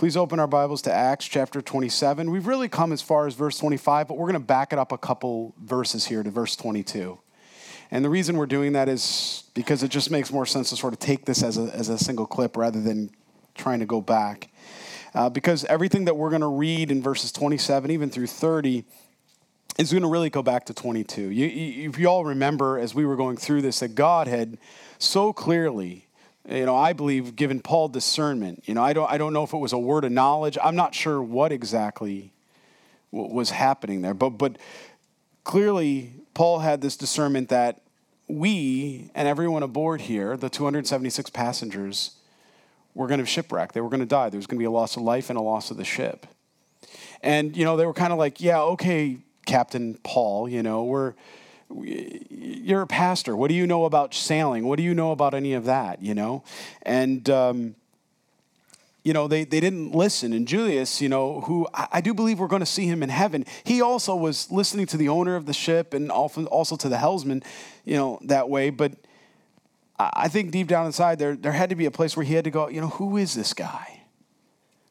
Please open our Bibles to Acts chapter 27. We've really come as far as verse 25, but we're going to back it up a couple verses here to verse 22. And the reason we're doing that is because it just makes more sense to sort of take this as a, as a single clip rather than trying to go back. Uh, because everything that we're going to read in verses 27, even through 30, is going to really go back to 22. You, you, if you all remember, as we were going through this, that God had so clearly you know, I believe given Paul discernment. You know, I don't, I don't know if it was a word of knowledge. I'm not sure what exactly was happening there, but, but clearly Paul had this discernment that we and everyone aboard here, the 276 passengers, were going to shipwreck. They were going to die. There was going to be a loss of life and a loss of the ship. And, you know, they were kind of like, yeah, okay, Captain Paul, you know, we're, you're a pastor. What do you know about sailing? What do you know about any of that? You know, and um, you know they, they didn't listen. And Julius, you know, who I, I do believe we're going to see him in heaven. He also was listening to the owner of the ship and often also to the helmsman, you know, that way. But I think deep down inside there there had to be a place where he had to go. You know, who is this guy?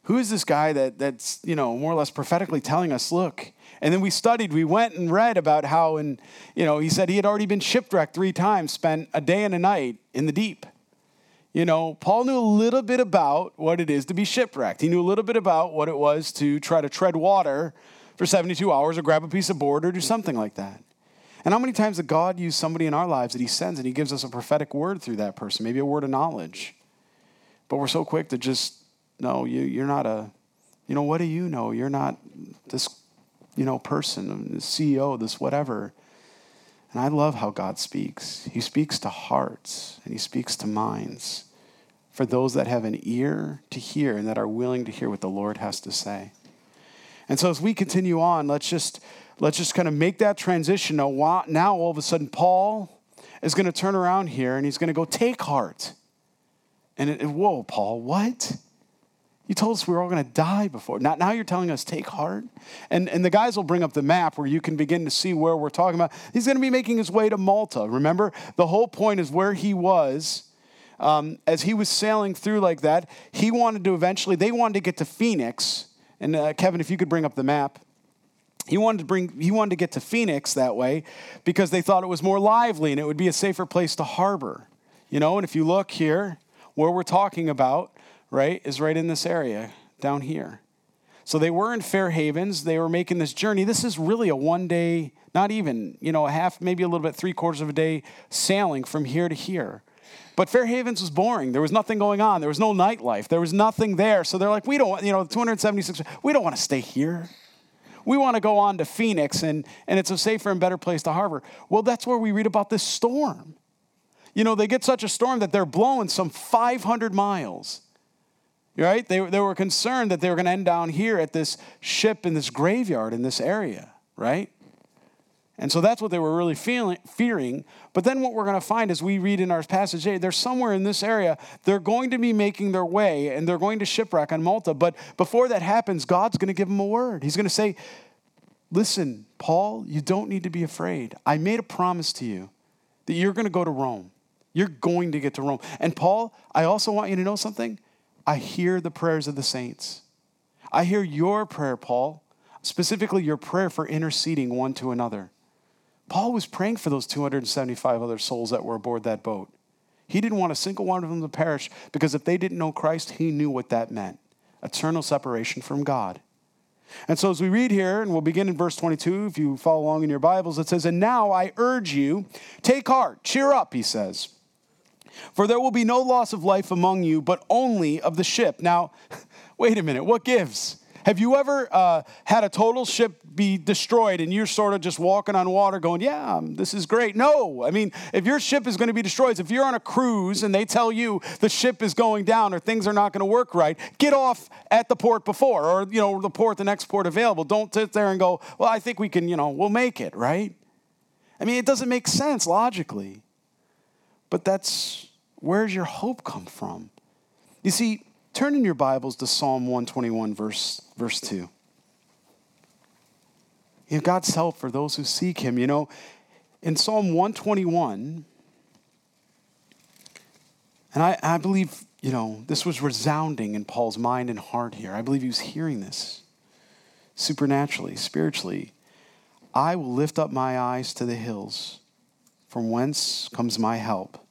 Who is this guy that that's you know more or less prophetically telling us, look and then we studied, we went and read about how, and you know, he said he had already been shipwrecked three times, spent a day and a night in the deep. You know, Paul knew a little bit about what it is to be shipwrecked. He knew a little bit about what it was to try to tread water for 72 hours or grab a piece of board or do something like that. And how many times did God use somebody in our lives that He sends and He gives us a prophetic word through that person, maybe a word of knowledge? But we're so quick to just, no, you, you're not a, you know, what do you know? You're not this you know, person, CEO, this whatever. And I love how God speaks. He speaks to hearts and he speaks to minds for those that have an ear to hear and that are willing to hear what the Lord has to say. And so as we continue on, let's just let's just kind of make that transition. Now, now all of a sudden, Paul is going to turn around here and he's going to go take heart. And it, whoa, Paul, what? You told us we were all going to die before. Now, now you're telling us take heart. And, and the guys will bring up the map where you can begin to see where we're talking about. He's going to be making his way to Malta. Remember, the whole point is where he was. Um, as he was sailing through like that, he wanted to eventually, they wanted to get to Phoenix. And uh, Kevin, if you could bring up the map. He wanted to bring he wanted to get to Phoenix that way because they thought it was more lively and it would be a safer place to harbor. You know, and if you look here, where we're talking about, right, is right in this area down here. So they were in Fair Havens. They were making this journey. This is really a one day, not even, you know, a half, maybe a little bit, three quarters of a day sailing from here to here. But Fair Havens was boring. There was nothing going on. There was no nightlife. There was nothing there. So they're like, we don't, you know, 276, we don't want to stay here. We want to go on to Phoenix and, and it's a safer and better place to harbor. Well, that's where we read about this storm. You know, they get such a storm that they're blowing some 500 miles right? They, they were concerned that they were going to end down here at this ship in this graveyard in this area, right? And so that's what they were really feeling, fearing. But then what we're going to find as we read in our passage today, they're somewhere in this area. They're going to be making their way and they're going to shipwreck on Malta. But before that happens, God's going to give them a word. He's going to say, Listen, Paul, you don't need to be afraid. I made a promise to you that you're going to go to Rome. You're going to get to Rome. And Paul, I also want you to know something. I hear the prayers of the saints. I hear your prayer, Paul, specifically your prayer for interceding one to another. Paul was praying for those 275 other souls that were aboard that boat. He didn't want a single one of them to perish because if they didn't know Christ, he knew what that meant eternal separation from God. And so, as we read here, and we'll begin in verse 22, if you follow along in your Bibles, it says, And now I urge you, take heart, cheer up, he says. For there will be no loss of life among you, but only of the ship. Now, wait a minute, what gives? Have you ever uh, had a total ship be destroyed and you're sort of just walking on water going, yeah, um, this is great? No. I mean, if your ship is going to be destroyed, if you're on a cruise and they tell you the ship is going down or things are not going to work right, get off at the port before or, you know, the port, the next port available. Don't sit there and go, well, I think we can, you know, we'll make it, right? I mean, it doesn't make sense logically. But that's Where's your hope come from? You see, turn in your Bibles to Psalm 121, verse, verse 2. You know, God's help for those who seek Him. You know, in Psalm 121, and I, I believe you know, this was resounding in Paul's mind and heart here. I believe he was hearing this supernaturally, spiritually. I will lift up my eyes to the hills. From whence comes my help?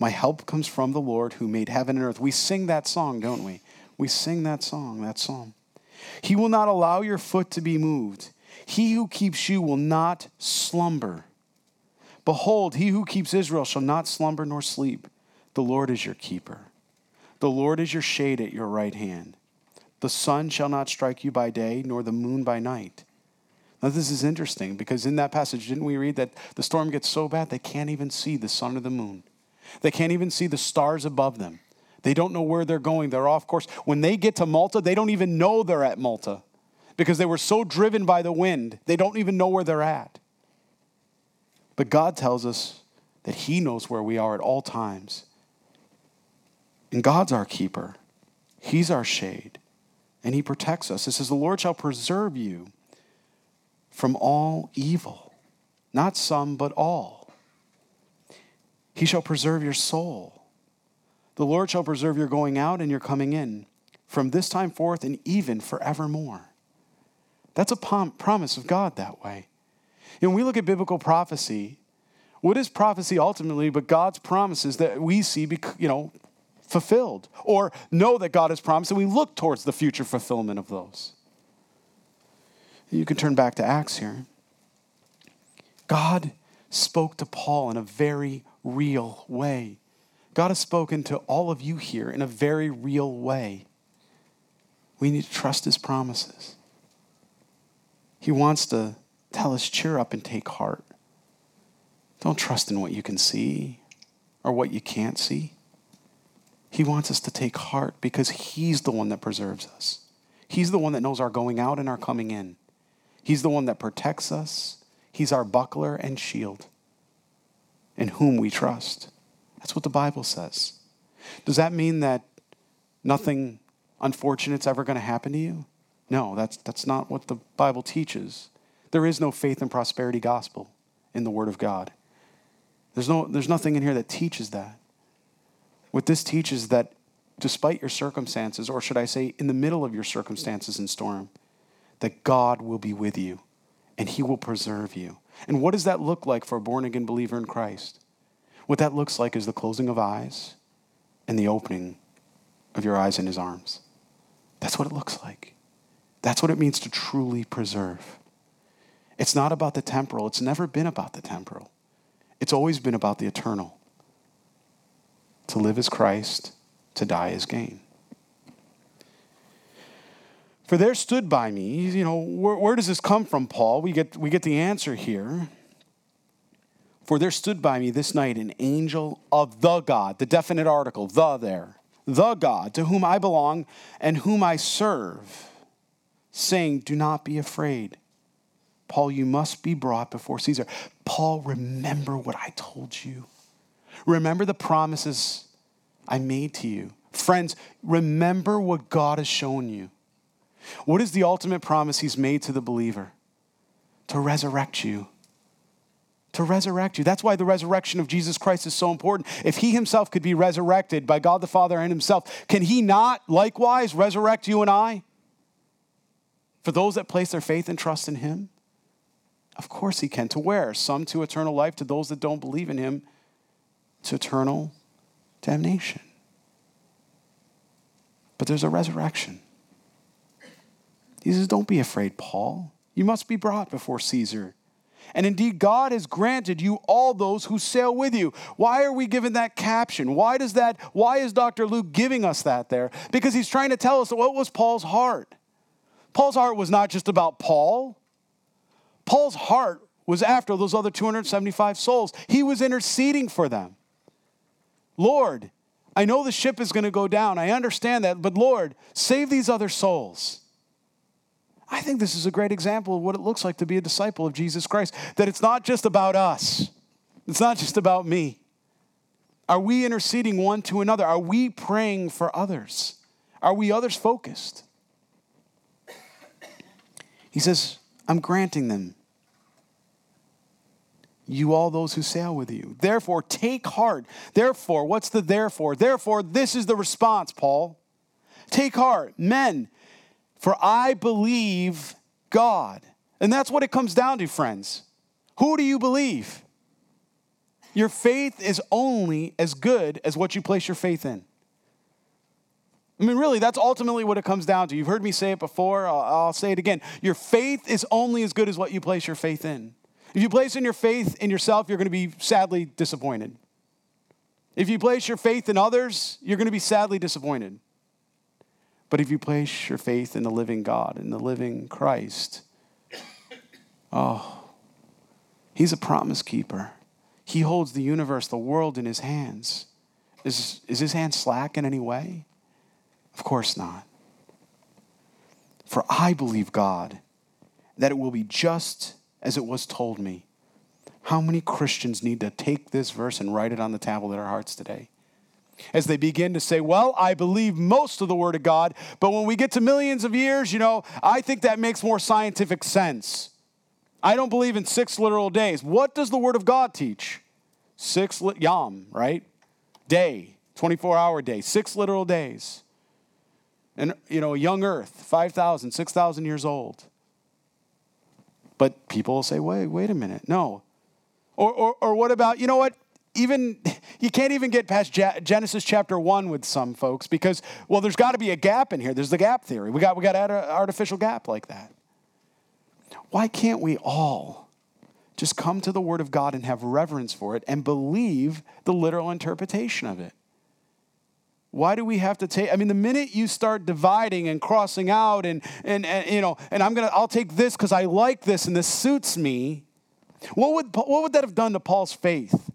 My help comes from the Lord who made heaven and earth. We sing that song, don't we? We sing that song, that psalm. He will not allow your foot to be moved. He who keeps you will not slumber. Behold, he who keeps Israel shall not slumber nor sleep. The Lord is your keeper. The Lord is your shade at your right hand. The sun shall not strike you by day, nor the moon by night. Now, this is interesting because in that passage, didn't we read that the storm gets so bad they can't even see the sun or the moon? They can't even see the stars above them. They don't know where they're going. They're off course. When they get to Malta, they don't even know they're at Malta because they were so driven by the wind, they don't even know where they're at. But God tells us that He knows where we are at all times. And God's our keeper, He's our shade, and He protects us. It says, The Lord shall preserve you from all evil, not some, but all. He shall preserve your soul. The Lord shall preserve your going out and your coming in from this time forth and even forevermore. That's a promise of God that way. And when we look at biblical prophecy, what is prophecy ultimately but God's promises that we see, you know, fulfilled or know that God has promised and we look towards the future fulfillment of those. You can turn back to Acts here. God spoke to Paul in a very real way. God has spoken to all of you here in a very real way. We need to trust his promises. He wants to tell us, cheer up and take heart. Don't trust in what you can see or what you can't see. He wants us to take heart because He's the one that preserves us. He's the one that knows our going out and our coming in. He's the one that protects us. He's our buckler and shield in whom we trust. That's what the Bible says. Does that mean that nothing unfortunate's ever going to happen to you? No, that's, that's not what the Bible teaches. There is no faith and prosperity gospel in the Word of God. There's, no, there's nothing in here that teaches that. What this teaches that despite your circumstances, or should I say, in the middle of your circumstances and storm, that God will be with you and He will preserve you. And what does that look like for a born again believer in Christ? What that looks like is the closing of eyes and the opening of your eyes in His arms. That's what it looks like. That's what it means to truly preserve. It's not about the temporal, it's never been about the temporal. It's always been about the eternal. To live as Christ, to die as gain. For there stood by me, you know, where, where, does this come from, Paul? We get, we get the answer here. For there stood by me this night an angel of the God, the definite article, the there, the God, to whom I belong and whom I serve saying, Do not be afraid. Paul, you must be brought before Caesar. Paul, remember what I told you. Remember the promises I made to you. Friends, remember what God has shown you. What is the ultimate promise he's made to the believer? To resurrect you. To resurrect you. That's why the resurrection of Jesus Christ is so important. If he himself could be resurrected by God the Father and himself, can he not likewise resurrect you and I? For those that place their faith and trust in him, of course he can. To where? Some to eternal life, to those that don't believe in him, to eternal damnation. But there's a resurrection. He says, Don't be afraid, Paul. You must be brought before Caesar. And indeed, God has granted you all those who sail with you. Why are we given that caption? Why does that, why is Dr. Luke giving us that there? Because he's trying to tell us what was Paul's heart. Paul's heart was not just about Paul. Paul's heart was after those other 275 souls. He was interceding for them. Lord, I know the ship is going to go down. I understand that, but Lord, save these other souls. I think this is a great example of what it looks like to be a disciple of Jesus Christ. That it's not just about us, it's not just about me. Are we interceding one to another? Are we praying for others? Are we others focused? He says, I'm granting them you all those who sail with you. Therefore, take heart. Therefore, what's the therefore? Therefore, this is the response, Paul. Take heart, men, for I believe God. And that's what it comes down to, friends. Who do you believe? Your faith is only as good as what you place your faith in. I mean, really, that's ultimately what it comes down to. You've heard me say it before, I'll, I'll, say it again. Your faith is only as good as what you place your faith in. If you place in your faith in yourself, you're going to be sadly disappointed. If you place your faith in others, you're going to be sadly disappointed. But if you place your faith in the living God, in the living Christ, oh, He's a promise keeper. He holds the universe, the world in His hands. Is, is His hand slack in any way? Of course not. For I believe God that it will be just as it was told me. How many Christians need to take this verse and write it on the tablet of their hearts today? As they begin to say, Well, I believe most of the Word of God, but when we get to millions of years, you know, I think that makes more scientific sense. I don't believe in six literal days. What does the Word of God teach? Six li- yom, right? Day, 24 hour day, six literal days. And, you know, young earth, 5,000, 6,000 years old. But people will say, wait, wait a minute. No. Or, or, or what about, you know what? Even, you can't even get past Genesis chapter 1 with some folks because, well, there's got to be a gap in here. There's the gap theory. We got, we got to add an artificial gap like that. Why can't we all just come to the Word of God and have reverence for it and believe the literal interpretation of it? Why do we have to take? I mean, the minute you start dividing and crossing out, and, and, and you know, and I'm gonna, I'll take this because I like this and this suits me. What would, what would that have done to Paul's faith?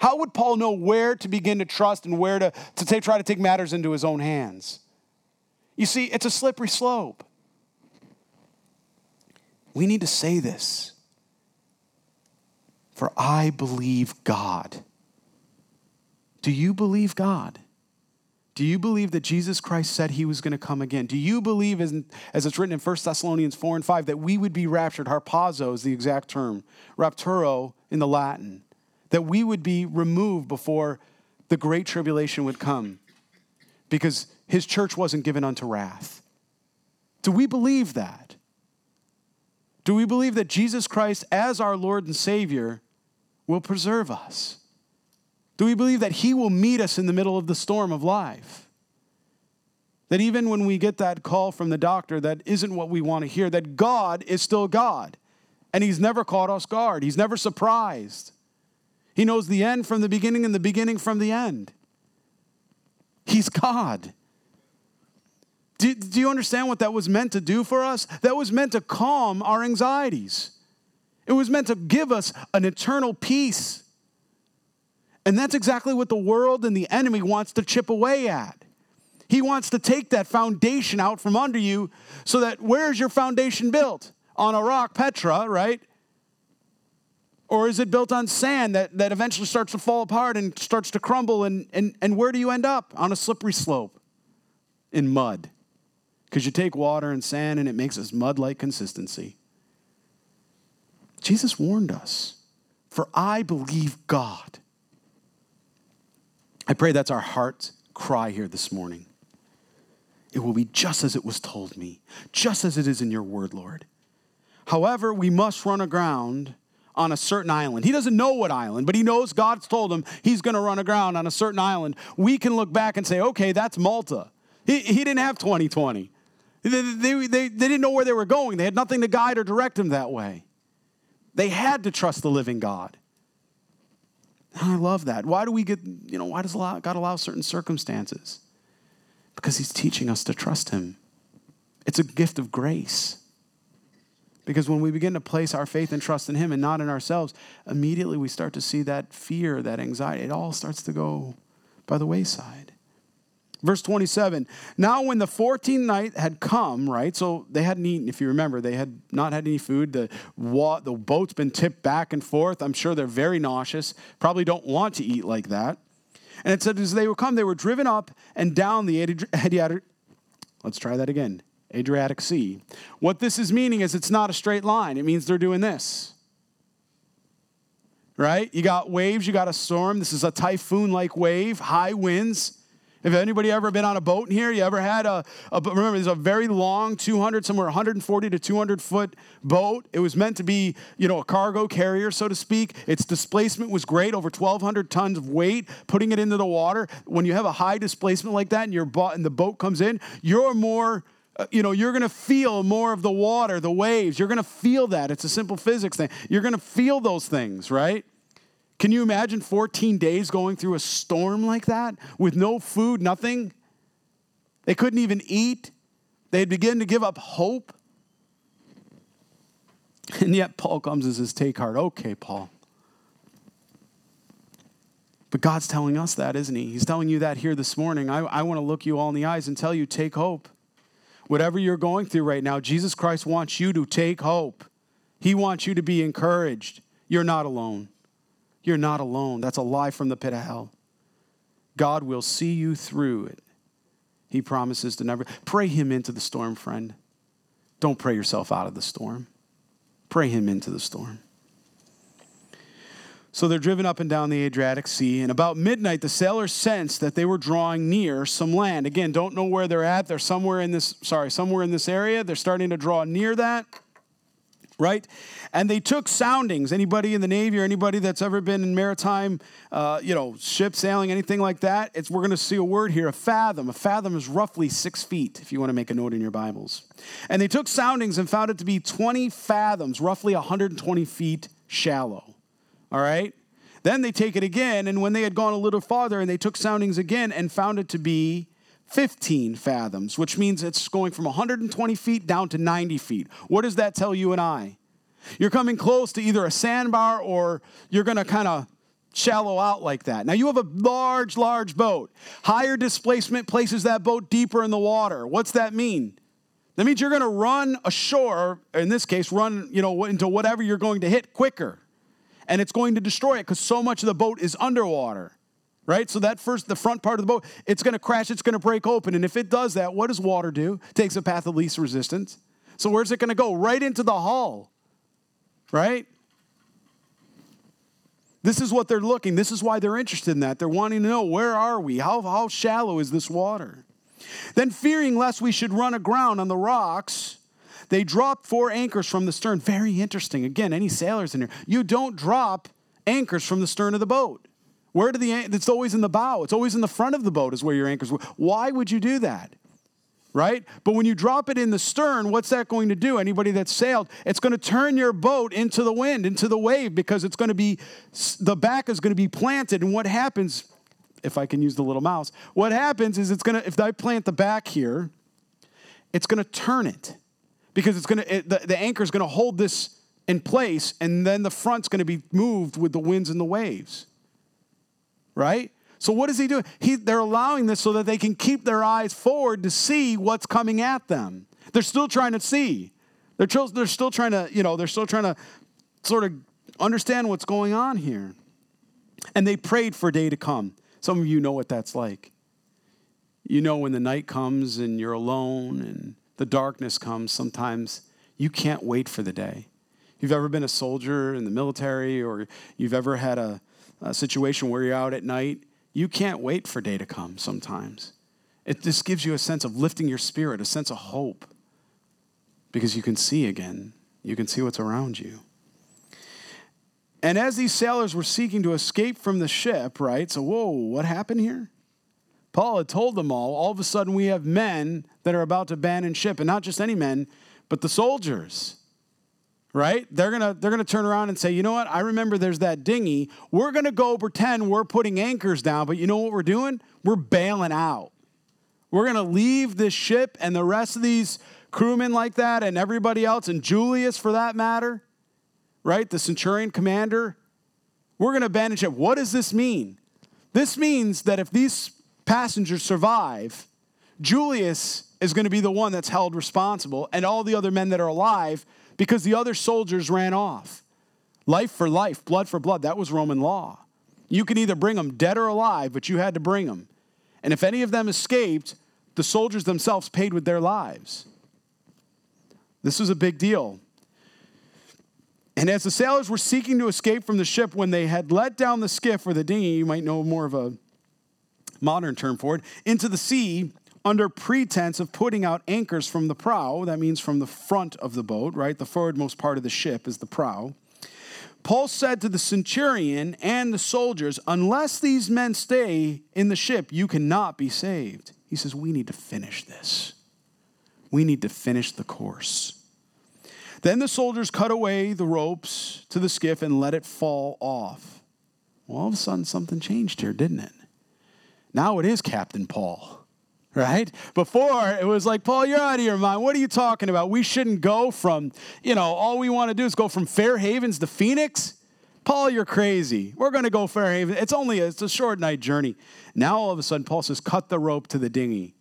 How would Paul know where to begin to trust and where to, to try to take matters into his own hands? You see, it's a slippery slope. We need to say this. For I believe God. Do you believe God? Do you believe that Jesus Christ said he was going to come again? Do you believe, as, as it's written in 1 Thessalonians 4 and 5, that we would be raptured? Harpazo is the exact term, rapturo in the Latin. That we would be removed before the great tribulation would come because his church wasn't given unto wrath. Do we believe that? Do we believe that Jesus Christ, as our Lord and Savior, will preserve us? Do we believe that He will meet us in the middle of the storm of life? That even when we get that call from the doctor that isn't what we want to hear, that God is still God and He's never caught us guard, He's never surprised. He knows the end from the beginning and the beginning from the end. He's God. Do, do, you understand what that was meant to do for us? That was meant to calm our anxieties. It was meant to give us an eternal peace. And that's exactly what the world and the enemy wants to chip away at. He wants to take that foundation out from under you so that where's your foundation built? On a rock, Petra, right? Or is it built on sand that, that eventually starts to fall apart and starts to crumble? And, and, and where do you end up? On a slippery slope in mud. Because you take water and sand and it makes this mud like consistency. Jesus warned us, for I believe God I pray that's our heart's cry here this morning. It will be just as it was told me, just as it is in your word, Lord. However, we must run aground on a certain island. He doesn't know what island, but he knows God's told him he's going to run aground on a certain island. We can look back and say, okay, that's Malta. He, he didn't have 2020. They, they, they, they didn't know where they were going, they had nothing to guide or direct him that way. They had to trust the living God. And I love that. Why do we get, you know, why does God allow certain circumstances? Because He's teaching us to trust Him. It's a gift of grace. Because when we begin to place our faith and trust in Him and not in ourselves, immediately we start to see that fear, that anxiety, it all starts to go by the wayside. Verse 27 Now, when the 14th night had come, right? So they hadn't eaten, if you remember, they had not had any food. The, wa- the boat's been tipped back and forth. I'm sure they're very nauseous, probably don't want to eat like that. And it said, as they were come, they were driven up and down the Adriatic. Let's try that again Adriatic Sea. What this is meaning is it's not a straight line, it means they're doing this. right? You got waves, you got a storm. This is a typhoon like wave, high winds. Have anybody ever been on a boat in here? You ever had a, a, remember, there's a very long 200, somewhere 140 to 200 foot boat. It was meant to be, you know, a cargo carrier, so to speak. Its displacement was great, over 1,200 tons of weight, putting it into the water. When you have a high displacement like that and, your bo- and the boat comes in, you're more, Uh, you know, you're going to feel more of the water, the waves. You're going to feel that. It's a simple physics thing. You're going to feel those things, right? Can you imagine 14 days going through a storm like that with no food, nothing? They couldn't even eat. They'd begin to give up hope. And yet, Paul comes and says, Take heart. Okay, Paul. But God's telling us that, isn't He? He's telling you that here this morning. I, I want to look you all in the eyes and tell you, Take hope. Whatever you're going through right now, Jesus Christ wants you to take hope. He wants you to be encouraged. You're not alone. You're not alone. That's a lie from the pit of hell. God will see you through it. He promises to never. Pray Him into the storm, friend. Don't pray yourself out of the storm. Pray Him into the storm. So they're driven up and down the Adriatic Sea, and about midnight, the sailors sensed that they were drawing near some land. Again, don't know where they're at. They're somewhere in this, sorry, somewhere in this area. They're starting to draw near that right? And they took soundings. Anybody in the Navy or anybody that's ever been in maritime, uh, you know, ship sailing, anything like that, it's, we're going to see a word here, a fathom. A fathom is roughly six feet, if you want to make a note in your Bibles. And they took soundings and found it to be 20 fathoms, roughly 120 feet shallow. All right? Then they take it again, and when they had gone a little farther, and they took soundings again and found it to be 15 fathoms, which means it's going from 120 feet down to 90 feet. What does that tell you and I? You're coming close to either a sandbar or you're going to kind of shallow out like that. Now you have a large, large boat. Higher displacement places that boat deeper in the water. What's that mean? That means you're going to run ashore, in this case, run you know, into whatever you're going to hit quicker. And it's going to destroy it because so much of the boat is underwater right? So that first, the front part of the boat, it's going to crash, it's going to break open. And if it does that, what does water do? It takes a path of least resistance. So where's it going to go? Right into the hull, right? This is what they're looking. This is why they're interested in that. They're wanting to know where are we? How, how shallow is this water? Then, fearing lest we should run aground on the rocks, they dropped four anchors from the stern. Very interesting. Again, any sailors in here, you don't drop anchors from the stern of the boat. Where do the it's always in the bow. It's always in the front of the boat is where your anchors. Why would you do that? Right? But when you drop it in the stern, what's that going to do? Anybody that's sailed, it's going to turn your boat into the wind, into the wave because it's going to be the back is going to be planted and what happens if I can use the little mouse, what happens is it's going to if I plant the back here, it's going to turn it because it's going to it, the, the anchor is going to hold this in place and then the front's going to be moved with the winds and the waves right? So what is he doing? He, they're allowing this so that they can keep their eyes forward to see what's coming at them. They're still trying to see. They're, they're still trying to, you know, they're still trying to sort of understand what's going on here. And they prayed for day to come. Some of you know what that's like. You know when the night comes and you're alone and the darkness comes, sometimes you can't wait for the day. You've ever been a soldier in the military or you've ever had a, a situation where you're out at night, you can't wait for day to come sometimes. It just gives you a sense of lifting your spirit, a sense of hope, because you can see again. You can see what's around you. And as these sailors were seeking to escape from the ship, right? So, whoa, what happened here? Paul had told them all, all of a sudden we have men that are about to abandon ship, and not just any men, but the soldiers right? They're gonna they're gonna turn around and say, you know what? I remember there's that dinghy. We're gonna go pretend we're putting anchors down, but you know what we're doing? We're bailing out. We're gonna leave this ship and the rest of these crewmen like that and everybody else, and Julius for that matter, right? The centurion commander. We're gonna abandon ship. What does this mean? This means that if these passengers survive, Julius is going to be the one that's held responsible, and all the other men that are alive because the other soldiers ran off. Life for life, blood for blood. That was Roman law. You can either bring them dead or alive, but you had to bring them. And if any of them escaped, the soldiers themselves paid with their lives. This was a big deal. And as the sailors were seeking to escape from the ship, when they had let down the skiff or the dinghy, you might know more of a modern term for it, into the sea under pretense of putting out anchors from the prow, that means from the front of the boat, right? The forwardmost part of the ship is the prow. Paul said to the centurion and the soldiers, Unless these men stay in the ship, you cannot be saved. He says, We need to finish this. We need to finish the course. Then the soldiers cut away the ropes to the skiff and let it fall off. Well, all of a sudden, something changed here, didn't it? Now it is Captain Paul right? Before it was like, Paul, you're out of your mind. What are you talking about? We shouldn't go from, you know, all we want to do is go from Fair Havens to Phoenix. Paul, you're crazy. We're going to go Fair Haven. It's only a, it's a short night journey. Now all of a sudden, Paul says, cut the rope to the dinghy,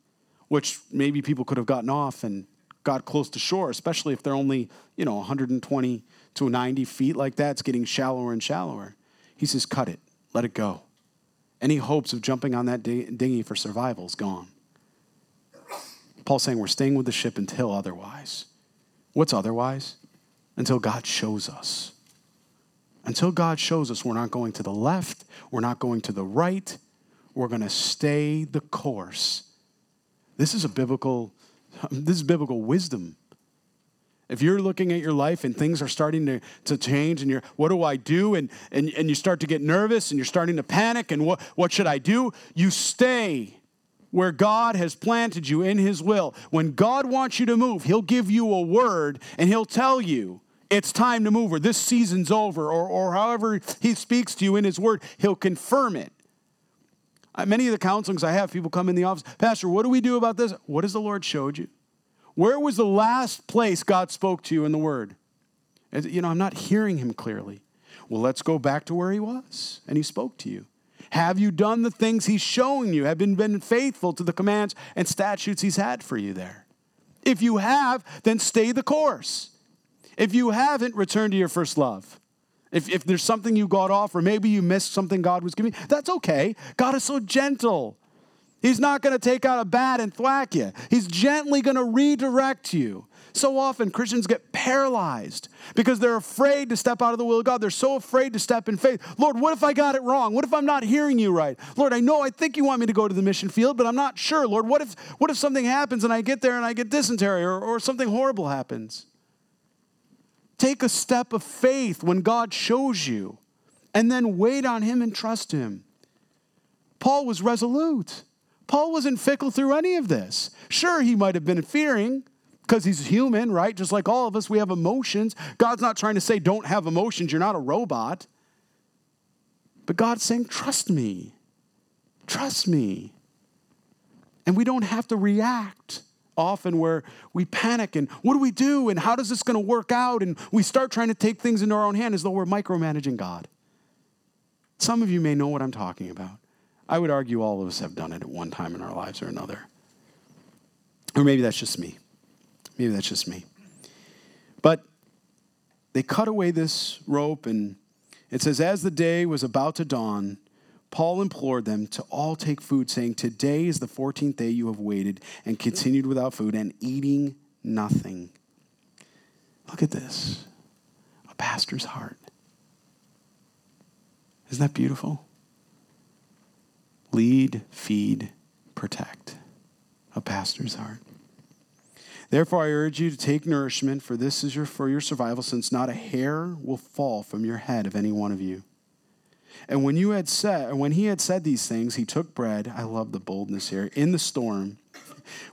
which maybe people could have gotten off and got close to shore, especially if they're only, you know, 120 to 90 feet like that. It's getting shallower and shallower. He says, cut it, let it go. Any hopes of jumping on that dinghy for survival is gone. Paul's saying we're staying with the ship until otherwise. What's otherwise? Until God shows us. Until God shows us we're not going to the left, we're not going to the right, we're going to stay the course. This is a biblical this is biblical wisdom. If you're looking at your life and things are starting to, to change and you're, what do I do? And, and, and you start to get nervous and you're starting to panic and what, what should I do? You stay where God has planted you in His will. When God wants you to move, He'll give you a word and He'll tell you it's time to move or this season's over or, or however He speaks to you in His word, He'll confirm it. Many of the counselings I have, people come in the office, Pastor, what do we do about this? What has the Lord showed you? Where was the last place God spoke to you in the word? You know, I'm not hearing Him clearly. Well, let's go back to where He was and He spoke to you. Have you done the things he's showing you? Have been, been faithful to the commands and statutes he's had for you there? If you have, then stay the course. If you haven't, return to your first love. If, if there's something you got off, or maybe you missed something God was giving, that's okay. God is so gentle. He's not going to take out a bat and thwack you. He's gently going to redirect you. So often Christians get paralyzed because they're afraid to step out of the will of God. They're so afraid to step in faith. Lord, what if I got it wrong? What if I'm not hearing you right? Lord, I know I think you want me to go to the mission field, but I'm not sure. Lord, what if what if something happens and I get there and I get dysentery or, or something horrible happens? Take a step of faith when God shows you and then wait on him and trust him. Paul was resolute. Paul wasn't fickle through any of this. Sure, he might have been fearing because he's human, right? Just like all of us, we have emotions. God's not trying to say, don't have emotions, you're not a robot. But God's saying, trust me. Trust me. And we don't have to react often where we panic and what do we do and how does this going to work out? And we start trying to take things into our own hand as though we're micromanaging God. Some of you may know what I'm talking about. I would argue all of us have done it at one time in our lives or another. Or maybe that's just me. Maybe that's just me. But they cut away this rope, and it says, As the day was about to dawn, Paul implored them to all take food, saying, Today is the 14th day you have waited and continued without food and eating nothing. Look at this a pastor's heart. Isn't that beautiful? Lead, feed, protect. A pastor's heart. Therefore, I urge you to take nourishment, for this is your, for your survival, since not a hair will fall from your head of any one of you. And when you had said, when he had said these things, he took bread. I love the boldness here in the storm,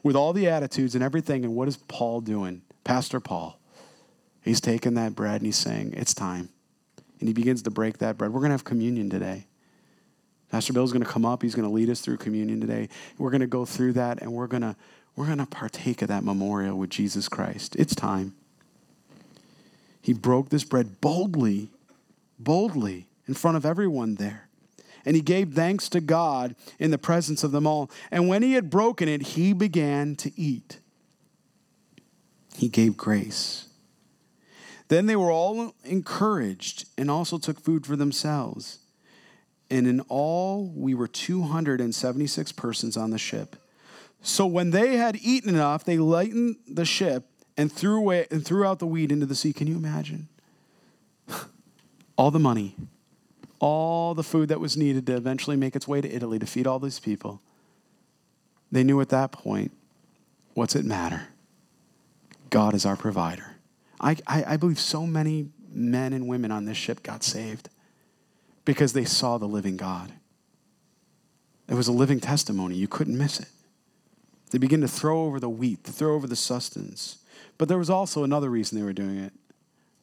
with all the attitudes and everything. And what is Paul doing? Pastor Paul. He's taking that bread and he's saying, "It's time." And he begins to break that bread. We're going to have communion today. Pastor Bill's going to come up. He's going to lead us through communion today. We're going to go through that, and we're going to we're going to partake of that memorial with Jesus Christ. It's time. He broke this bread boldly, boldly in front of everyone there. And he gave thanks to God in the presence of them all. And when he had broken it, he began to eat. He gave grace. Then they were all encouraged and also took food for themselves. And in all, we were 276 persons on the ship. So when they had eaten enough, they lightened the ship and threw away and threw out the weed into the sea. Can you imagine? all the money, all the food that was needed to eventually make its way to Italy to feed all these people. They knew at that point, what's it matter? God is our provider. I, I, I believe so many men and women on this ship got saved because they saw the living God. It was a living testimony. You couldn't miss it. They began to throw over the wheat, to throw over the sustenance. But there was also another reason they were doing it.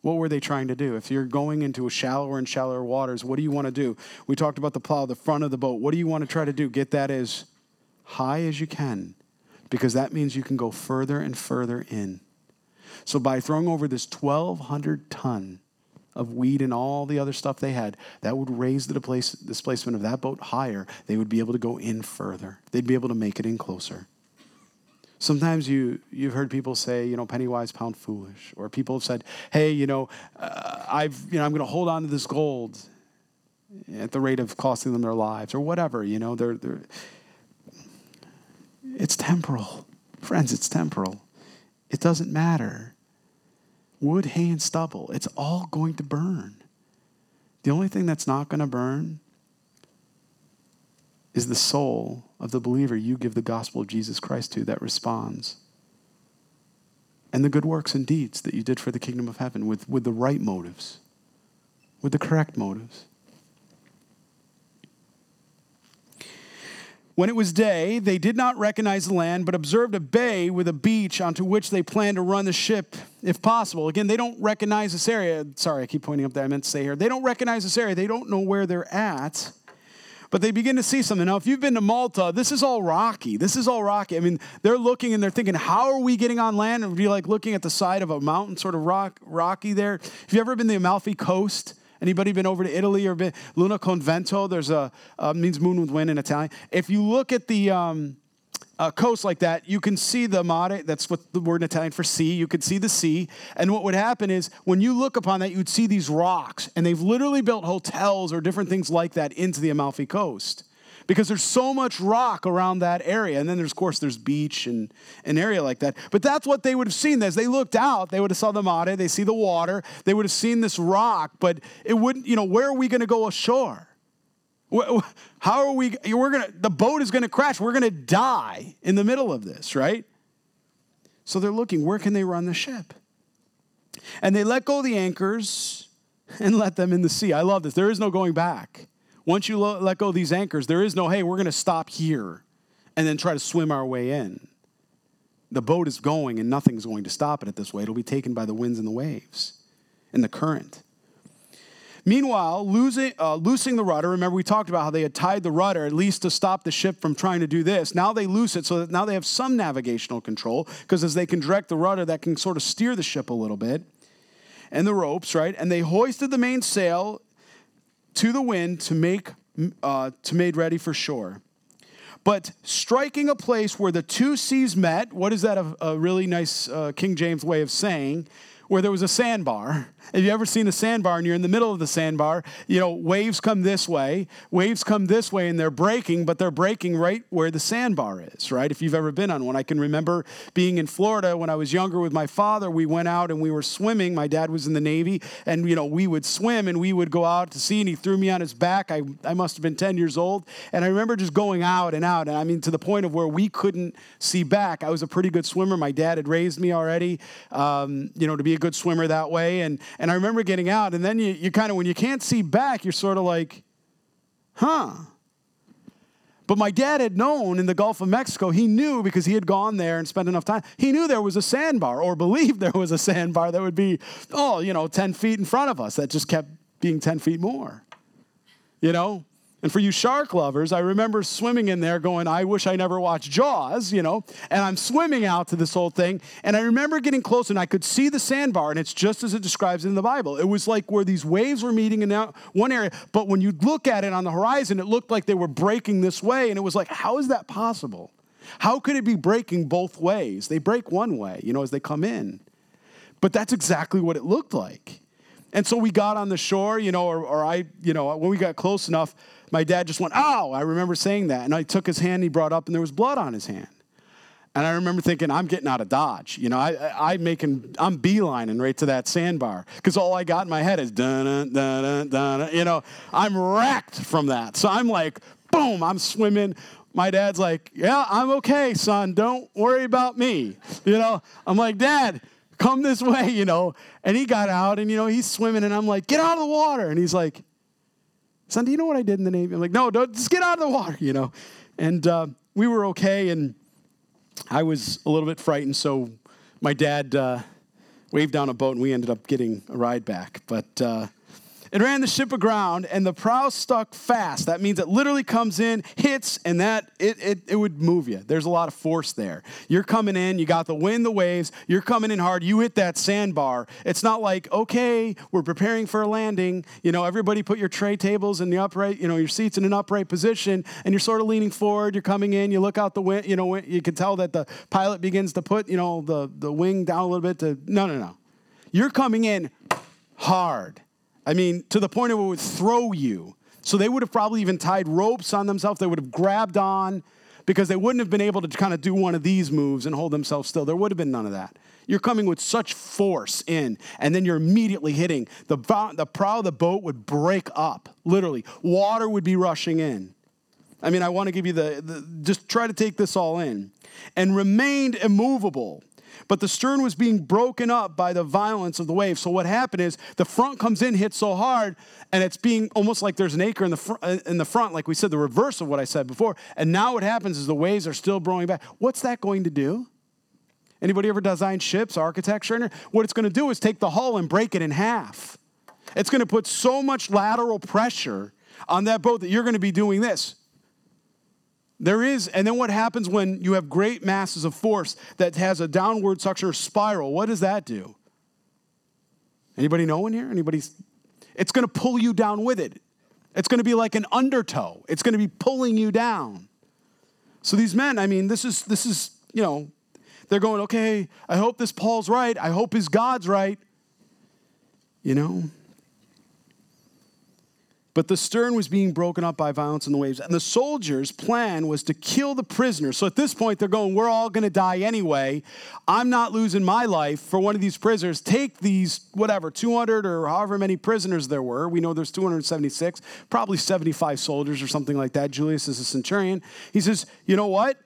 What were they trying to do? If you're going into shallower and shallower waters, what do you want to do? We talked about the plow, the front of the boat. What do you want to try to do? Get that as high as you can, because that means you can go further and further in. So by throwing over this 1,200 ton of weed and all the other stuff they had, that would raise the displacement of that boat higher. They would be able to go in further. They'd be able to make it in closer. Sometimes you, you've heard people say, you know, penny wise, pound foolish. Or people have said, hey, you know, uh, I've, you know, I'm going to hold on to this gold at the rate of costing them their lives or whatever, you know. They're, they're, it's temporal. Friends, it's temporal. It doesn't matter. Wood, hay, and stubble, it's all going to burn. The only thing that's not going to burn is the soul of the believer you give the gospel of Jesus Christ to that responds. And the good works and deeds that you did for the kingdom of heaven with, with the right motives, with the correct motives. When it was day, they did not recognize the land, but observed a bay with a beach onto which they planned to run the ship if possible. Again, they don't recognize this area. Sorry, I keep pointing up there. I meant to say here. They don't recognize this area. They don't know where they're at but they begin to see something. Now, if you've been to Malta, this is all rocky. This is all rocky. I mean, they're looking and they're thinking, how are we getting on land? It would be like looking at the side of a mountain, sort of rock, rocky there. Have you ever been to the Amalfi Coast? Anybody been over to Italy or been Luna Convento? There's a uh, means moon with wind in Italian. If you look at the um, uh, coast like that, you can see the mare, that's what the word in Italian for sea, you could see the sea. And what would happen is when you look upon that, you'd see these rocks, and they've literally built hotels or different things like that into the Amalfi Coast because there's so much rock around that area. And then there's, of course, there's beach and an area like that. But that's what they would have seen. As they looked out, they would have saw the mare, they see the water, they would have seen this rock, but it wouldn't, you know, where are we going to go ashore? How are we? We're gonna. The boat is gonna crash. We're gonna die in the middle of this, right? So they're looking. Where can they run the ship? And they let go the anchors and let them in the sea. I love this. There is no going back. Once you let go these anchors, there is no, hey, we're going to stop here and then try to swim our way in. The boat is going and nothing's going to stop it at this way. It'll be taken by the winds and the waves and the current. Meanwhile, losing, uh, loosing the rudder, remember we talked about how they had tied the rudder at least to stop the ship from trying to do this. Now they loose it so that now they have some navigational control because as they can direct the rudder, that can sort of steer the ship a little bit. And the ropes, right? And they hoisted the mainsail to the wind to make uh, to made ready for shore. But striking a place where the two seas met, what is that a, a really nice uh, King James way of saying? Where there was a sandbar. Have you ever seen a sandbar and you're in the middle of the sandbar? You know, waves come this way, waves come this way, and they're breaking, but they're breaking right where the sandbar is, right? If you've ever been on one, I can remember being in Florida when I was younger with my father. We went out and we were swimming. My dad was in the Navy, and, you know, we would swim and we would go out to sea, and he threw me on his back. I, I must have been 10 years old. And I remember just going out and out, and I mean, to the point of where we couldn't see back. I was a pretty good swimmer. My dad had raised me already, um, you know, to be a good swimmer that way. And, and I remember getting out, and then you, you kind of, when you can't see back, you're sort of like, huh. But my dad had known in the Gulf of Mexico, he knew because he had gone there and spent enough time, he knew there was a sandbar or believed there was a sandbar that would be, oh, you know, 10 feet in front of us that just kept being 10 feet more. You know? And for you shark lovers, I remember swimming in there going, I wish I never watched Jaws, you know, and I'm swimming out to this whole thing. And I remember getting close and I could see the sandbar, and it's just as it describes in the Bible. It was like where these waves were meeting in one area, but when you look at it on the horizon, it looked like they were breaking this way. And it was like, how is that possible? How could it be breaking both ways? They break one way, you know, as they come in. But that's exactly what it looked like. And so we got on the shore, you know, or, or I, you know, when we got close enough, my dad just went, ow. I remember saying that. And I took his hand, he brought up, and there was blood on his hand. And I remember thinking, I'm getting out of Dodge. You know, I, I, am making, I'm beelining right to that sandbar because all I got in my head is dun dun dun dun. You know, I'm wrecked from that. So I'm like, boom, I'm swimming. My dad's like, yeah, I'm okay, son. Don't worry about me. You know, I'm like, Dad, come this way. You know, and he got out and you know he's swimming and I'm like, get out of the water. And he's like, son, do you know what I did in the Navy? I'm like, no, don't just get out of the water. You know, and uh, we were okay and I was a little bit frightened, so my dad uh, waved down a boat and we ended up getting a ride back. But uh, it ran the ship aground, and the prow stuck fast. That means it literally comes in, hits, and that it, it, it would move you. There's a lot of force there. You're coming in, you got the wind, the waves, you're coming in hard, you hit that sandbar. It's not like, okay, we're preparing for a landing. You know, everybody put your tray tables in the upright, you know, your seats in an upright position, and you're sort of leaning forward, you're coming in, you look out the wind, you know, you can tell that the pilot begins to put, you know, the, the wing down a little bit to, no, no, no. You're coming in hard. I mean, to the point of it would throw you. So they would have probably even tied ropes on themselves. They would have grabbed on because they wouldn't have been able to kind of do one of these moves and hold themselves still. There would have been none of that. You're coming with such force in, and then you're immediately hitting. The, the prow of the boat would break up, literally. Water would be rushing in. I mean, I want to give you the, the just try to take this all in. And remained immovable but the stern was being broken up by the violence of the wave. So what happened is the front comes in, hits so hard, and it's being almost like there's an anchor in the, fr- uh, in the front, like we said, the reverse of what I said before. And now what happens is the waves are still blowing back. What's that going to do? Anybody ever design ships, architecture? What it's going to do is take the hull and break it in half. It's going to put so much lateral pressure on that boat that you're going to be doing this. There is, and then what happens when you have great masses of force that has a downward suction or spiral? What does that do? Anybody know in here? Anybody's? It's going to pull you down with it. It's going to be like an undertow. It's going to be pulling you down. So these men, I mean, this is this is you know, they're going, okay. I hope this Paul's right. I hope his God's right. You know, but the stern was being broken up by violence in the waves. And the soldiers' plan was to kill the prisoners. So at this point, they're going, We're all going to die anyway. I'm not losing my life for one of these prisoners. Take these, whatever, 200 or however many prisoners there were. We know there's 276, probably 75 soldiers or something like that. Julius is a centurion. He says, You know what?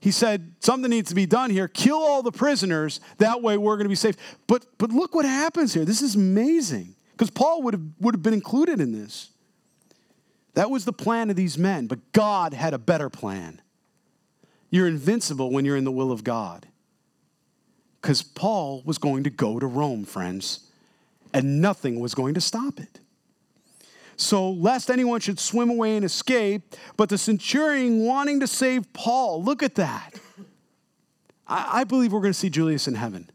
He said, Something needs to be done here. Kill all the prisoners. That way we're going to be safe. But, but look what happens here. This is amazing. Because Paul would have, would have been included in this. That was the plan of these men, but God had a better plan. You're invincible when you're in the will of God. Because Paul was going to go to Rome, friends, and nothing was going to stop it. So, lest anyone should swim away and escape, but the centurion wanting to save Paul, look at that. I, I believe we're going to see Julius in heaven.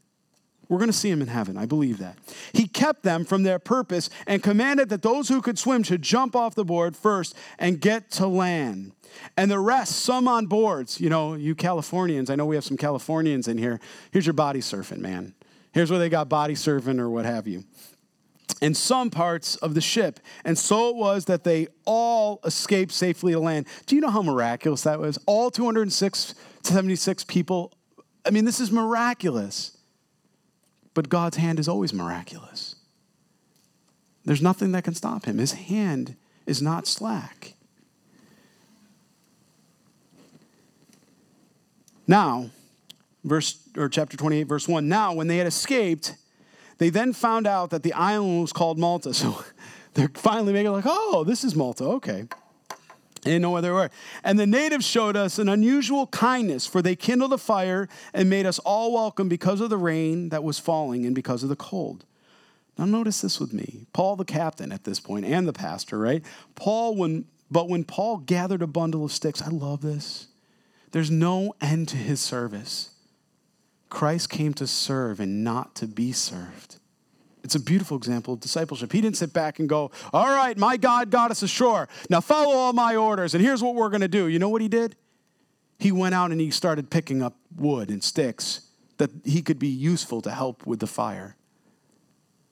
We're going to see him in heaven. I believe that. He kept them from their purpose and commanded that those who could swim should jump off the board first and get to land. And the rest, some on boards. You know, you Californians, I know we have some Californians in here. Here's your body surfing, man. Here's where they got body surfing or what have you. In some parts of the ship. And so it was that they all escaped safely to land. Do you know how miraculous that was? All 206 76 people. I mean, this is miraculous. But God's hand is always miraculous. There's nothing that can stop him. His hand is not slack. Now, verse or chapter 28 verse 1. Now when they had escaped, they then found out that the island was called Malta. So they're finally making like, "Oh, this is Malta. Okay." Know where they were. And the natives showed us an unusual kindness, for they kindled a fire and made us all welcome because of the rain that was falling and because of the cold. Now, notice this with me. Paul, the captain at this point, and the pastor, right? Paul, when, but when Paul gathered a bundle of sticks, I love this. There's no end to his service. Christ came to serve and not to be served. It's a beautiful example of discipleship. He didn't sit back and go, All right, my God got us ashore. Now follow all my orders, and here's what we're going to do. You know what he did? He went out and he started picking up wood and sticks that he could be useful to help with the fire.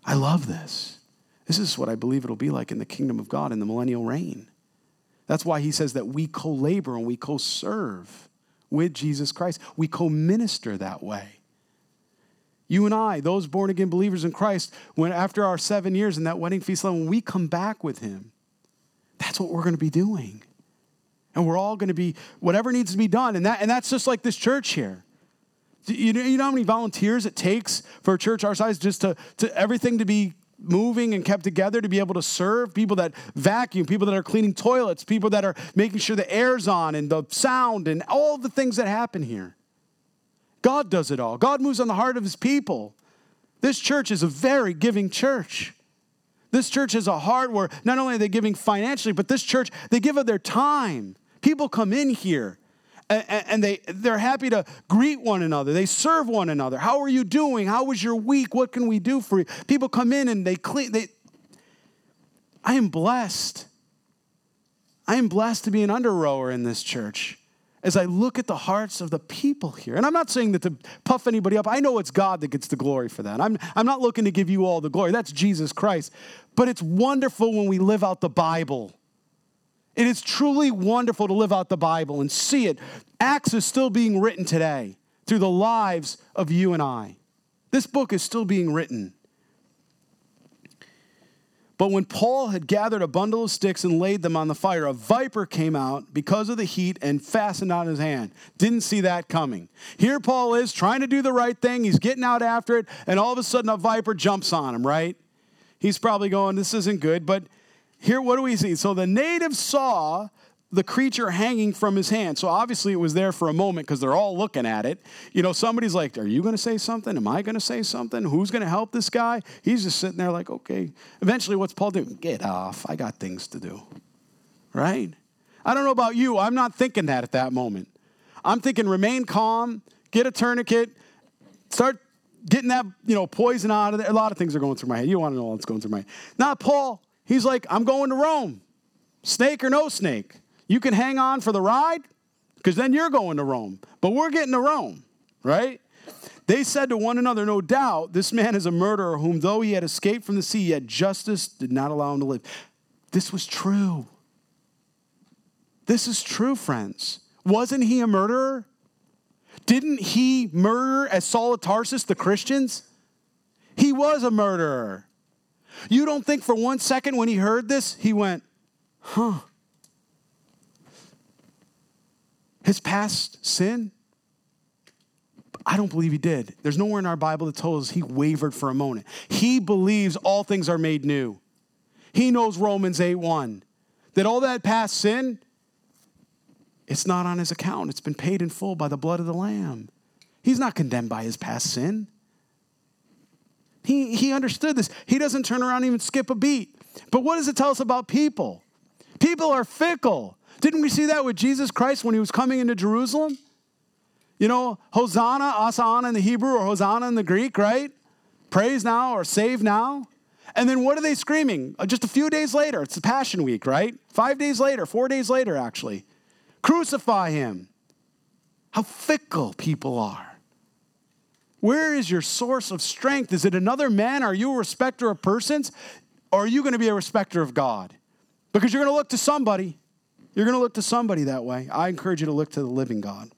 I love this. This is what I believe it'll be like in the kingdom of God in the millennial reign. That's why he says that we co labor and we co serve with Jesus Christ. We co minister that way. You and I, those born again believers in Christ, when after our seven years in that wedding feast, when we come back with Him, that's what we're going to be doing. And we're all going to be whatever needs to be done. And, that, and that's just like this church here. You know, you know how many volunteers it takes for a church our size just to, to everything to be moving and kept together to be able to serve people that vacuum, people that are cleaning toilets, people that are making sure the air's on and the sound and all the things that happen here. God does it all. God moves on the heart of his people. This church is a very giving church. This church is a heart where not only are they giving financially, but this church, they give of their time. People come in here and, they, they're happy to greet one another. They serve one another. How are you doing? How was your week? What can we do for you? People come in and they clean. They, I am blessed. I am blessed to be an under rower in this church as I look at the hearts of the people here. And I'm not saying that to puff anybody up. I know it's God that gets the glory for that. I'm, I'm not looking to give you all the glory. That's Jesus Christ. But it's wonderful when we live out the Bible. It is truly wonderful to live out the Bible and see it. Acts is still being written today through the lives of you and I. This book is still being written. But when Paul had gathered a bundle of sticks and laid them on the fire, a viper came out because of the heat and fastened on his hand. Didn't see that coming. Here Paul is trying to do the right thing. He's getting out after it, and all of a sudden a viper jumps on him, right? He's probably going, This isn't good. But here, what do we see? So the natives saw the creature hanging from his hand. So obviously it was there for a moment because they're all looking at it. You know, somebody's like, Are you going to say something? Am I going to say something? Who's going to help this guy? He's just sitting there like, Okay. Eventually, what's Paul doing? Get off. I got things to do. Right? I don't know about you. I'm not thinking that at that moment. I'm thinking remain calm, get a tourniquet, start getting that, you know, poison out of there. A lot of things are going through my head. You want to know what's going through my head. Not Paul. He's like, I'm going to Rome. Snake or no snake. You can hang on for the ride because then you're going to Rome. But we're getting to Rome, right? They said to one another, No doubt, this man is a murderer whom, though he had escaped from the sea, yet justice did not allow him to live. This was true. This is true, friends. Wasn't he a murderer? Didn't he murder, as Saul of Tarsus, the Christians? He was a murderer. You don't think for one second when he heard this, he went, huh. His past sin? I don't believe he did. There's nowhere in our Bible that tells us he wavered for a moment. He believes all things are made new. He knows Romans 8 1. That all that past sin, it's not on his account. It's been paid in full by the blood of the Lamb. He's not condemned by his past sin. He, he understood this. He doesn't turn around and even skip a beat. But what does it tell us about people? People are fickle. Didn't we see that with Jesus Christ when he was coming into Jerusalem? You know, Hosanna, Asana in the Hebrew or Hosanna in the Greek, right? Praise now or save now. And then what are they screaming? Uh, just a few days later, it's the Passion Week, right? Five days later, four days later, actually. Crucify him. How fickle people are. Where is your source of strength? Is it another man? Are you a respecter of persons? Or are you going to be a respecter of God? Because you're going to look to somebody. You're going to look to somebody that way. I encourage you to look to the living God.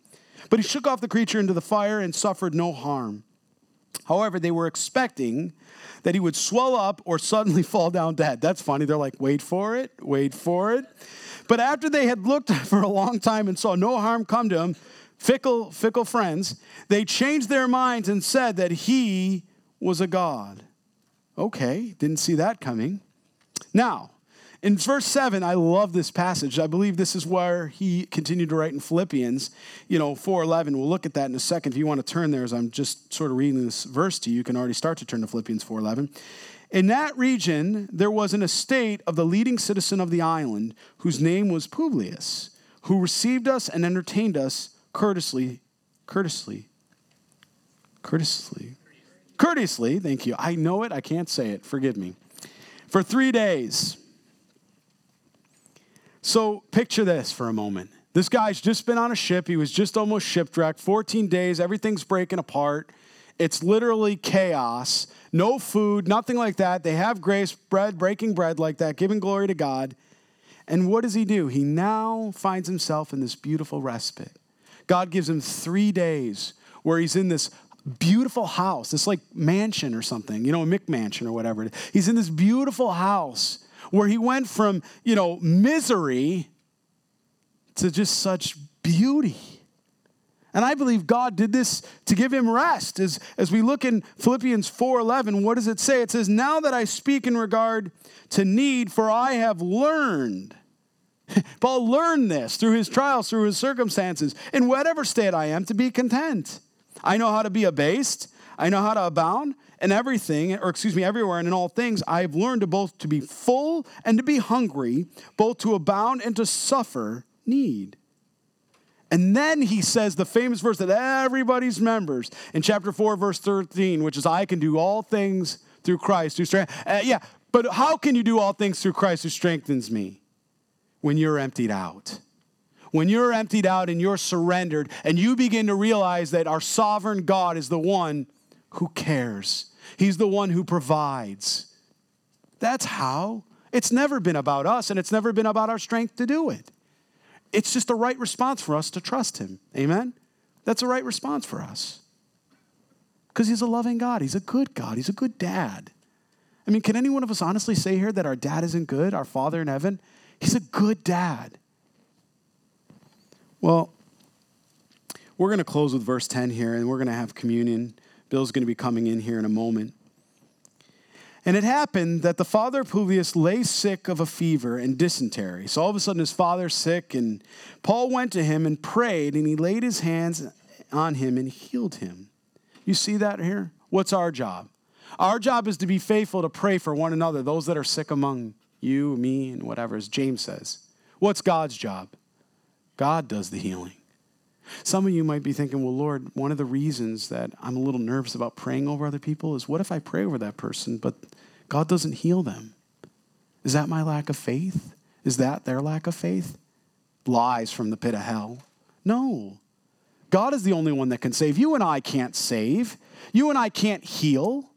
But he shook off the creature into the fire and suffered no harm. However, they were expecting that he would swell up or suddenly fall down dead. That's funny. They're like, wait for it, wait for it. But after they had looked for a long time and saw no harm come to him, fickle, fickle friends, they changed their minds and said that he was a god. Okay, didn't see that coming. Now, in verse 7, I love this passage. I believe this is where he continued to write in Philippians, you know, 4:11. We'll look at that in a second. If you want to turn there as I'm just sort of reading this verse to you, you can already start to turn to Philippians 4:11. In that region, there was an estate of the leading citizen of the island, whose name was Publius, who received us and entertained us courteously, courteously, courteously, courteously, thank you. I know it, I can't say it, forgive me. For three days. So picture this for a moment. This guy's just been on a ship. He was just almost shipwrecked. 14 days, everything's breaking apart. It's literally chaos. No food, nothing like that. They have grace, bread, breaking bread like that, giving glory to God. And what does he do? He now finds himself in this beautiful respite. God gives him three days where he's in this beautiful house, this like mansion or something, you know, a McMansion or whatever. He's in this beautiful house where he went from, you know, misery to just such beauty. And I believe God did this to give him rest. As, as we look in Philippians 4:11, what does it say? It says, "Now that I speak in regard to need, for I have learned." Paul learned this through his trials, through his circumstances, in whatever state I am, to be content. I know how to be abased. I know how to abound in everything, or excuse me, everywhere and in all things. I have learned to both to be full and to be hungry, both to abound and to suffer need. And then he says the famous verse that everybody's members in chapter 4, verse 13, which is, I can do all things through Christ who strengthens. Uh, yeah, but how can you do all things through Christ who strengthens me? When you're emptied out when you're emptied out and you're surrendered, and you begin to realize that our sovereign God is the one who cares, He's the one who provides. That's how. It's never been about us, and it's never been about our strength to do it. It's just the right response for us to trust Him. Amen? That's the right response for us. Because He's a loving God, He's a good God, He's a good dad. I mean, can any one of us honestly say here that our dad isn't good, our Father in heaven? He's a good dad. Well, we're going to close with verse 10 here, and we're going to have communion. Bill's going to be coming in here in a moment. And it happened that the father of Publius lay sick of a fever and dysentery. So all of a sudden, his father's sick, and Paul went to him and prayed, and he laid his hands on him and healed him. You see that here? What's our job? Our job is to be faithful to pray for one another, those that are sick among you, me, and whatever, as James says. What's God's job? God does the healing. Some of you might be thinking, well, Lord, one of the reasons that I'm a little nervous about praying over other people is what if I pray over that person, but God doesn't heal them? Is that my lack of faith? Is that their lack of faith? Lies from the pit of hell. No. God is the only one that can save. You and I can't save. You and I can't heal.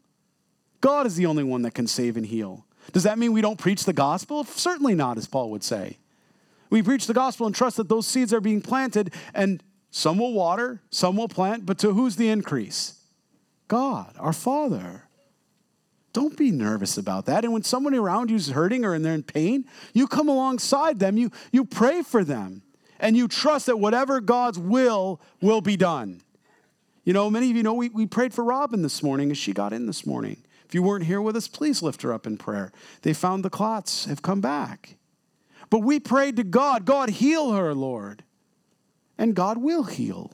God is the only one that can save and heal. Does that mean we don't preach the gospel? Certainly not, as Paul would say. We preach the gospel and trust that those seeds are being planted, and some will water, some will plant, but to who's the increase? God, our Father. Don't be nervous about that. And when someone around you is hurting or and they're in pain, you come alongside them, you, you pray for them, and you trust that whatever God's will will be done. You know, many of you know we, we prayed for Robin this morning as she got in this morning. If you weren't here with us, please lift her up in prayer. They found the clots have come back. But we prayed to God, God, heal her, Lord. And God will heal.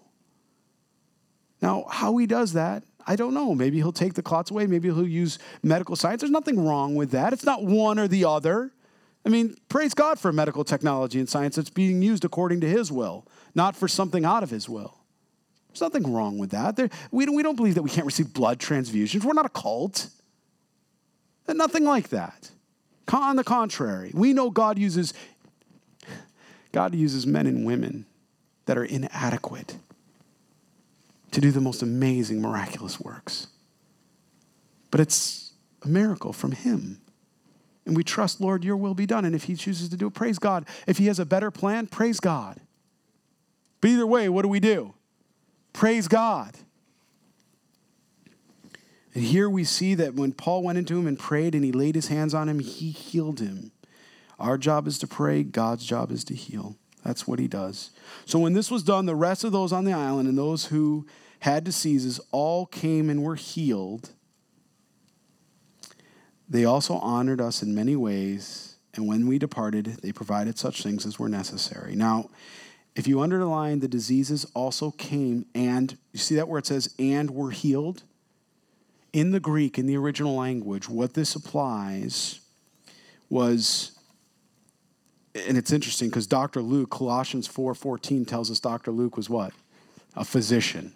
Now, how he does that, I don't know. Maybe he'll take the clots away. Maybe he'll use medical science. There's nothing wrong with that. It's not one or the other. I mean, praise God for medical technology and science that's being used according to his will, not for something out of his will. There's nothing wrong with that. There, we, don't, we don't believe that we can't receive blood transfusions. We're not a cult. Nothing like that. On the contrary, we know God uses God uses men and women that are inadequate to do the most amazing miraculous works. But it's a miracle from him. And we trust, Lord, your will be done. And if he chooses to do it, praise God. If he has a better plan, praise God. But either way, what do we do? Praise God. And here we see that when Paul went into him and prayed and he laid his hands on him, he healed him. Our job is to pray, God's job is to heal. That's what he does. So when this was done, the rest of those on the island and those who had diseases all came and were healed. They also honored us in many ways, and when we departed, they provided such things as were necessary. Now, if you underline the diseases also came and, you see that where it says, and were healed? in the Greek, in the original language, what this applies was, and it's interesting because Dr. Luke, Colossians 4 14 tells us Dr. Luke was what? A physician.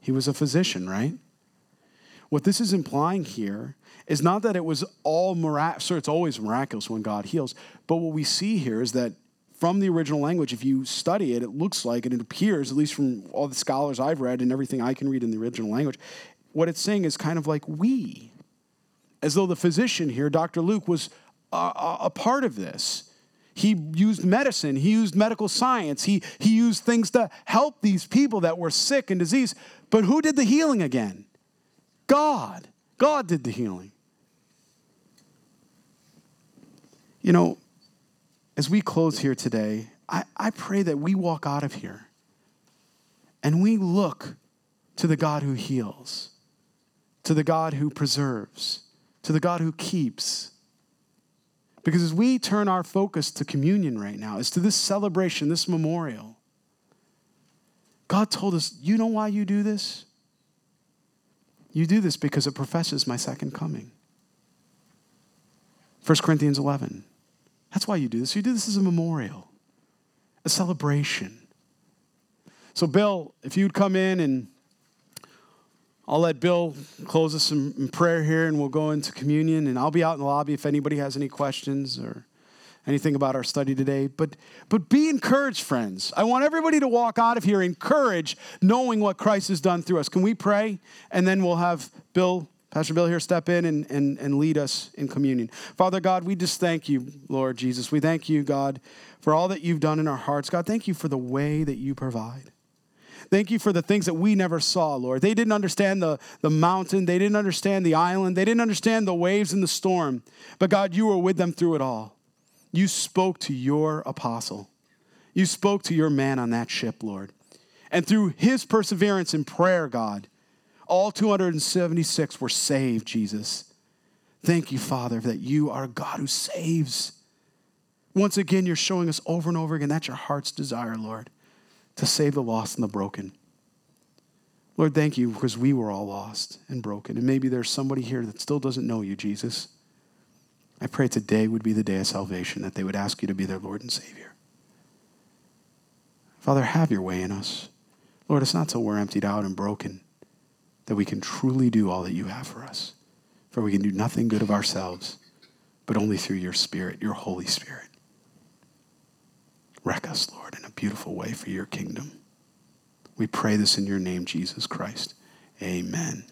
He was a physician, right? What this is implying here is not that it was all miraculous, so it's always miraculous when God heals, but what we see here is that from the original language, if you study it, it looks like, and it appears, at least from all the scholars I've read and everything I can read in the original language, what it's saying is kind of like we, as though the physician here, Dr. Luke, was a, a part of this. He used medicine, he used medical science, he, he used things to help these people that were sick and diseased. But who did the healing again? God. God did the healing. You know, as we close here today, I, I pray that we walk out of here and we look to the God who heals, to the God who preserves, to the God who keeps. Because as we turn our focus to communion right now, as to this celebration, this memorial, God told us, You know why you do this? You do this because it professes my second coming. 1 Corinthians 11. That's why you do this. You do this as a memorial, a celebration. So, Bill, if you'd come in and I'll let Bill close us in prayer here and we'll go into communion. And I'll be out in the lobby if anybody has any questions or anything about our study today. But, but be encouraged, friends. I want everybody to walk out of here encouraged, knowing what Christ has done through us. Can we pray? And then we'll have Bill Pastor Bill here step in and, and, and lead us in communion. Father God, we just thank you, Lord Jesus. We thank you, God, for all that you've done in our hearts. God, thank you for the way that you provide. Thank you for the things that we never saw, Lord. They didn't understand the, the mountain, they didn't understand the island, they didn't understand the waves and the storm. But God, you were with them through it all. You spoke to your apostle, you spoke to your man on that ship, Lord. And through his perseverance in prayer, God, all 276 were saved, Jesus. Thank you, Father, that you are God who saves. Once again, you're showing us over and over again that's your heart's desire, Lord, to save the lost and the broken. Lord, thank you because we were all lost and broken. And maybe there's somebody here that still doesn't know you, Jesus. I pray today would be the day of salvation, that they would ask you to be their Lord and Savior. Father, have your way in us. Lord, it's not till we're emptied out and broken that we can truly do all that you have for us. For we can do nothing good of ourselves, but only through your Spirit, your Holy Spirit. Wreck us, Lord, in a beautiful way for your kingdom. We pray this in your name, Jesus Christ. Amen.